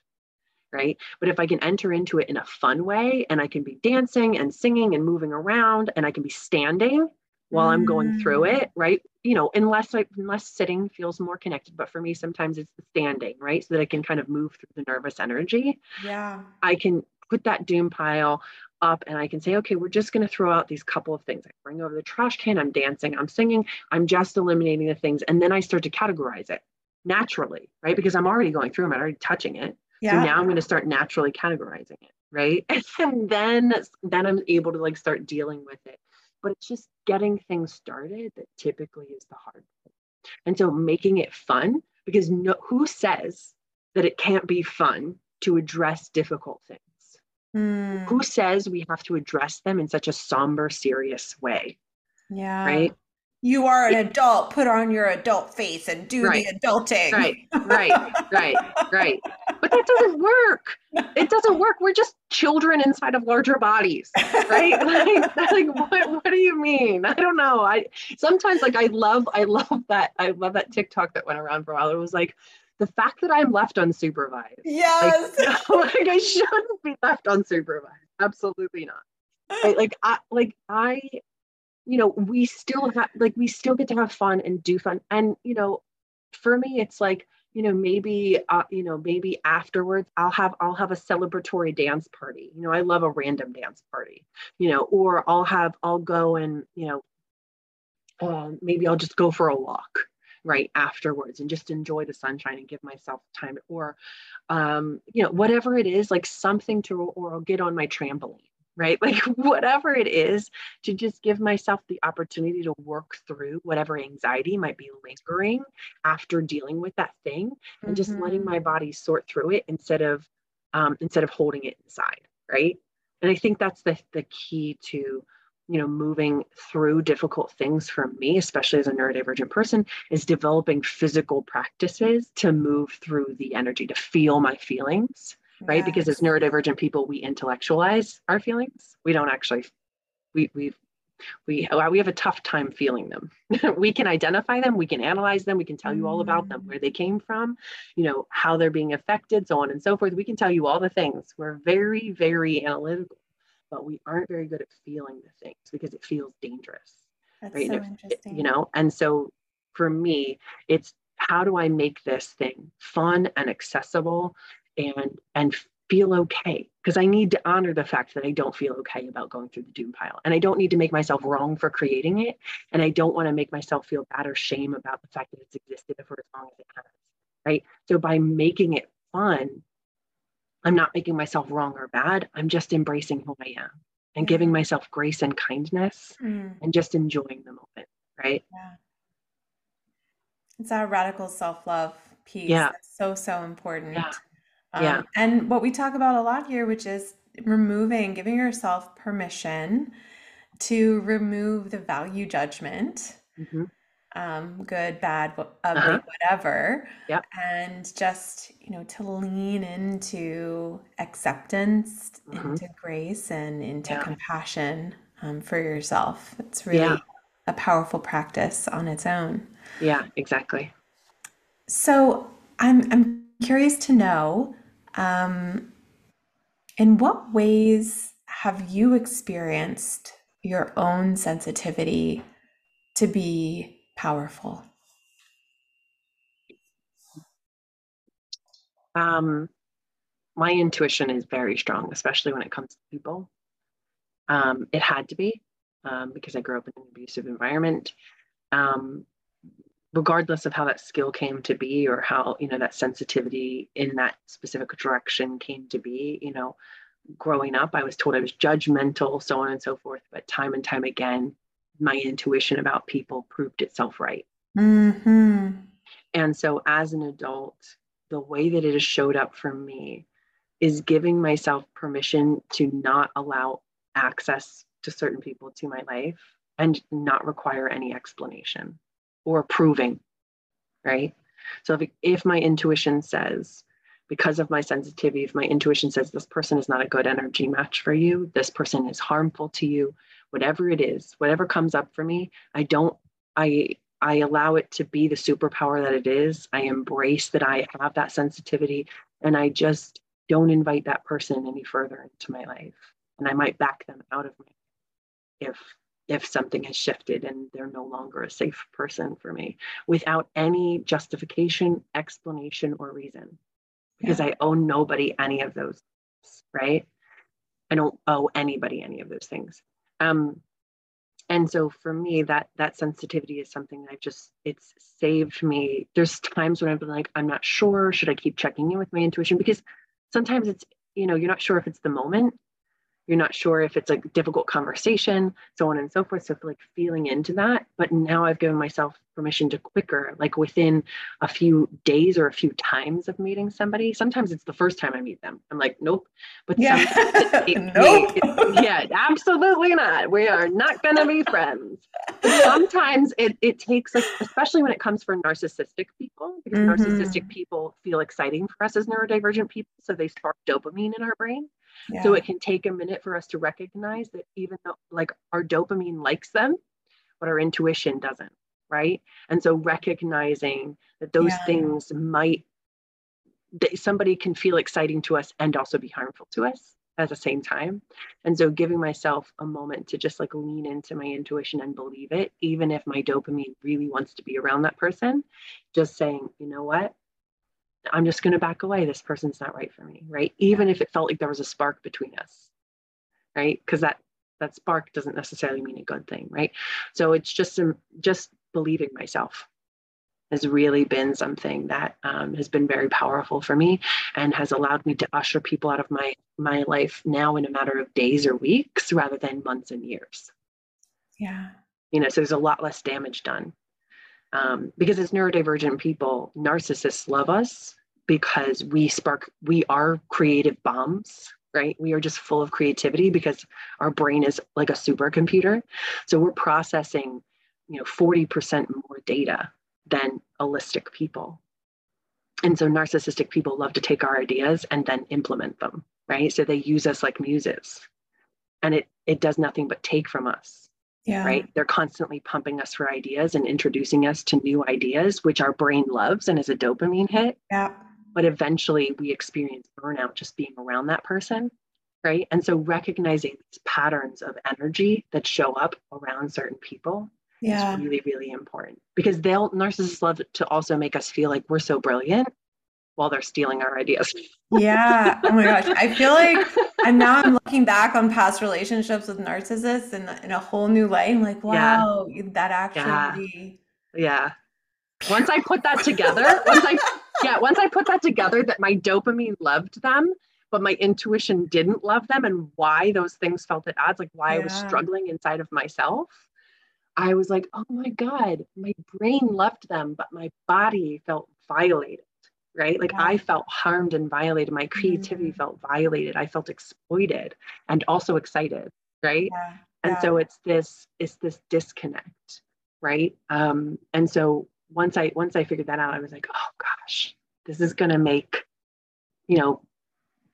[SPEAKER 2] Right. But if I can enter into it in a fun way and I can be dancing and singing and moving around and I can be standing while I'm going through mm. it, right? You know, unless I unless sitting feels more connected, but for me sometimes it's the standing, right? So that I can kind of move through the nervous energy.
[SPEAKER 1] Yeah.
[SPEAKER 2] I can put that doom pile up and I can say, okay, we're just going to throw out these couple of things. I bring over the trash can, I'm dancing, I'm singing, I'm just eliminating the things. And then I start to categorize it naturally, right? Because I'm already going through them, I'm already touching it. Yeah. So now I'm going to start naturally categorizing it, right? <laughs> And then then I'm able to like start dealing with it but it's just getting things started that typically is the hard part. And so making it fun, because no, who says that it can't be fun to address difficult things? Mm. Who says we have to address them in such a somber, serious way?
[SPEAKER 1] Yeah.
[SPEAKER 2] Right
[SPEAKER 1] you are an adult put on your adult face and do right. the adulting.
[SPEAKER 2] Right. Right. Right. Right. But that doesn't work. It doesn't work. We're just children inside of larger bodies right? <laughs> Like, like what, what do you mean? I don't know. I sometimes like i love i love that i love that tiktok that went around for a while. It was like the fact that i'm left unsupervised.
[SPEAKER 1] Yes. <laughs>
[SPEAKER 2] Like, like i shouldn't be left unsupervised. Absolutely not. Like i like i you know we still have like we still get to have fun and do fun. And you know for me it's like you know maybe uh, you know maybe afterwards i'll have i'll have a celebratory dance party. You know i love a random dance party you know or i'll have i'll go and you know um, maybe i'll just go for a walk right afterwards and just enjoy the sunshine and give myself time or um, you know whatever it is like something to or i'll get on my trampoline right? <laughs> Like whatever it is, to just give myself the opportunity to work through whatever anxiety might be lingering after dealing with that thing and mm-hmm. just letting my mm-hmm. body sort through it instead of um, instead of holding it inside, right? And I think that's the the key to you know moving through difficult things for me especially as a neurodivergent person is developing physical practices to move through the energy to feel my feelings right? Yes. Because as neurodivergent people, we intellectualize our feelings. We don't actually, we we we we have a tough time feeling them. <laughs> we can identify them, we can analyze them, we can tell you all about them, mm. where they came from, you know, how they're being affected, so on and so forth. We can tell you all the things. We're very very analytical, but we aren't very good at feeling the things because it feels dangerous.
[SPEAKER 1] That's right? so interesting.
[SPEAKER 2] You know, and so for me, it's how do I make this thing fun and accessible and and feel okay because I need to honor the fact that I don't feel okay about going through the doom pile. And I don't need to make myself wrong for creating it. And I don't want to make myself feel bad or shame about the fact that it's existed for as long as it has. Right. So by making it fun, I'm not making myself wrong or bad. I'm just embracing who I am. and giving myself grace and kindness mm. and just enjoying the moment, right?
[SPEAKER 1] Yeah. It's that radical self love piece. Yeah. That's so, so important.
[SPEAKER 2] Yeah.
[SPEAKER 1] Um, yeah. And what we talk about a lot here, which is removing, giving yourself permission to remove the value judgment. Mm-hmm um, good, bad, ugly, uh-huh. whatever.
[SPEAKER 2] Yep.
[SPEAKER 1] And just, you know, to lean into acceptance, mm-hmm. into grace, and into yeah. compassion um, for yourself. It's really yeah. a powerful practice on its own.
[SPEAKER 2] Yeah, exactly.
[SPEAKER 1] So I'm, I'm curious to know um, in what ways have you experienced your own sensitivity to be powerful?
[SPEAKER 2] Um, my intuition is very strong, especially when it comes to people. Um, it had to be um, because I grew up in an abusive environment. Um, regardless of how that skill came to be or how you know that sensitivity in that specific direction came to be, you know, growing up, I was told I was judgmental, so on and so forth. But time and time again, my intuition about people proved itself right.
[SPEAKER 1] Mm-hmm.
[SPEAKER 2] And so, as an adult, the way that it has showed up for me is giving myself permission to not allow access to certain people to my life and not require any explanation or proving, right? So, if, if my intuition says, because of my sensitivity, if my intuition says this person is not a good energy match for you, this person is harmful to you, whatever it is, whatever comes up for me, I don't, I, I allow it to be the superpower that it is. I embrace that I have that sensitivity and I just don't invite that person any further into my life. And I might back them out of me if if something has shifted and they're no longer a safe person for me without any justification, explanation, or reason. Because yeah. I owe nobody any of those, right? I don't owe anybody any of those things. Um, and so for me, that that sensitivity is something that I just it's saved me. There's times when I've been like, I'm not sure. Should I keep checking in with my intuition? Because sometimes it's you know you're not sure if it's the moment you're not sure if it's a difficult conversation, so on and so forth. So like feeling into that. But now I've given myself permission to quicker, like within a few days or a few times of meeting somebody. Sometimes it's the first time I meet them. I'm like, nope. But
[SPEAKER 1] yeah, <laughs> nope. <laughs>
[SPEAKER 2] yeah, absolutely not. We are not gonna be friends. But sometimes it it takes like, especially when it comes for narcissistic people, because mm-hmm. narcissistic people feel exciting for us as neurodivergent people. So they spark dopamine in our brain. Yeah. So it can take a minute for us to recognize that even though like our dopamine likes them, but our intuition doesn't, right? And so recognizing that those yeah. things might that somebody can feel exciting to us and also be harmful to us at the same time. And so giving myself a moment to just like lean into my intuition and believe it, even if my dopamine really wants to be around that person, just saying, you know what? I'm just going to back away. This person's not right for me, right? Even if it felt like there was a spark between us, right? Because that that spark doesn't necessarily mean a good thing, right? So it's just some just believing myself has really been something that um, has been very powerful for me and has allowed me to usher people out of my my life now in a matter of days or weeks rather than months and years.
[SPEAKER 1] Yeah.
[SPEAKER 2] You know, so there's a lot less damage done um, because as neurodivergent people, narcissists love us because we spark, we are creative bombs, right? We are just full of creativity because our brain is like a supercomputer. So we're processing, you know, 40% more data than holistic people. And so narcissistic people love to take our ideas and then implement them, right? So they use us like muses. And it it does nothing but take from us
[SPEAKER 1] yeah.
[SPEAKER 2] right they're constantly pumping us for ideas and introducing us to new ideas which our brain loves and is a dopamine hit
[SPEAKER 1] yeah
[SPEAKER 2] but eventually we experience burnout just being around that person right and so recognizing these patterns of energy that show up around certain people
[SPEAKER 1] yeah.
[SPEAKER 2] is really really important because they'll narcissists love to also make us feel like we're so brilliant while they're stealing our ideas.
[SPEAKER 1] yeah. Oh my gosh. I feel like <laughs> and now I'm looking back on past relationships with narcissists in, in a whole new light. I'm like, wow, yeah. that actually
[SPEAKER 2] yeah. yeah. Once I put that together, once I yeah, once I put that together that my dopamine loved them, but my intuition didn't love them and why those things felt at odds, like why yeah. I was struggling inside of myself. I was like, oh my God, my brain loved them, but my body felt violated, right? Like yeah. I felt harmed and violated. My creativity mm-hmm. felt violated. I felt exploited and also excited, right? Yeah. And so it's this, it's this disconnect, right? Um, and so once I once I figured that out, I was like, oh gosh, this is gonna make, you know,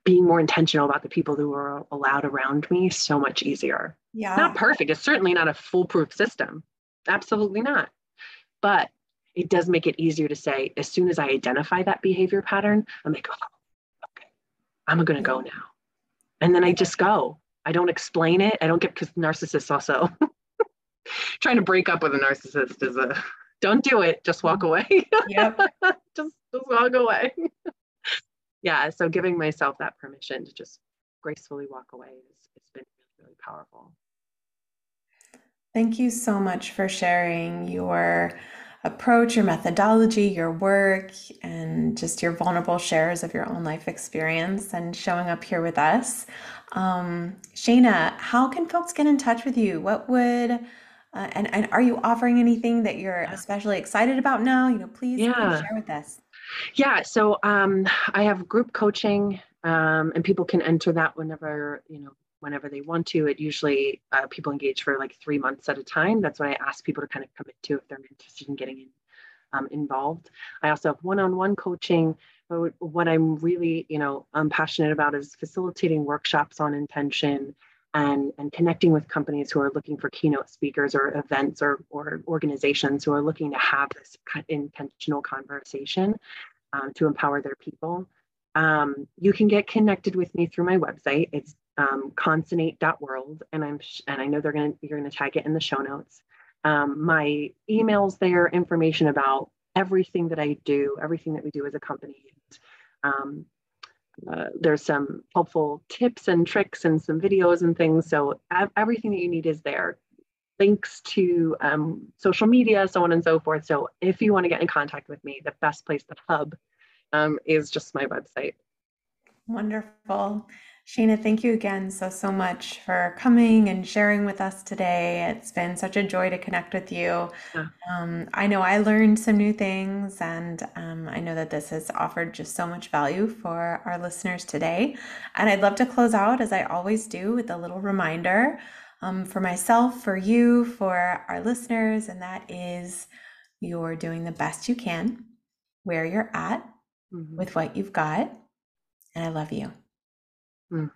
[SPEAKER 2] being more intentional about the people who are allowed around me so much easier. Yeah. Not perfect. It's certainly not a foolproof system. Absolutely not. But it does make it easier to say, as soon as I identify that behavior pattern, I'm like, oh, okay, I'm going to go now. And then I just go. I don't explain it. I don't get, because narcissists also <laughs> trying to break up with a narcissist is a, don't do it. Just walk mm-hmm. away. <laughs> Yep. just, just walk away <laughs> yeah, so giving myself that permission to just gracefully walk away has, has been really, really powerful.
[SPEAKER 1] Thank you so much for sharing your approach, your methodology, your work, and just your vulnerable shares of your own life experience and showing up here with us. Um, Shana, how can folks get in touch with you? What would uh, and, and are you offering anything that you're especially excited about now? You know, please, yeah. please share with us.
[SPEAKER 2] Yeah, so um, I have group coaching, um, and people can enter that whenever you know whenever they want to. It usually uh, people engage for like three months at a time. That's what I ask people to kind of commit to if they're interested in getting in, um, involved. I also have one-on-one coaching. But what I'm really, you know, I'm passionate about is facilitating workshops on intention and, and connecting with companies who are looking for keynote speakers or events or, or organizations who are looking to have this intentional conversation um, to empower their people. Um, you can get connected with me through my website. It's um, concinnate.world, and I'm and I know they're gonna you're gonna tag it in the show notes. Um, my emails there, information about everything that I do, everything that we do as a company. Um, uh, there's some helpful tips and tricks and some videos and things. So everything that you need is there. Links to um, social media, so on and so forth. So if you want to get in contact with me, the best place, the hub, um, is just my website.
[SPEAKER 1] Wonderful. Shana, thank you again so, so much for coming and sharing with us today. It's been such a joy to connect with you. Yeah. Um, I know I learned some new things, and um, I know that this has offered just so much value for our listeners today. And I'd love to close out, as I always do, with a little reminder um, for myself, for you, for our listeners, and that is you're doing the best you can where you're at mm-hmm. with what you've got. And I love you.
[SPEAKER 2] Mm,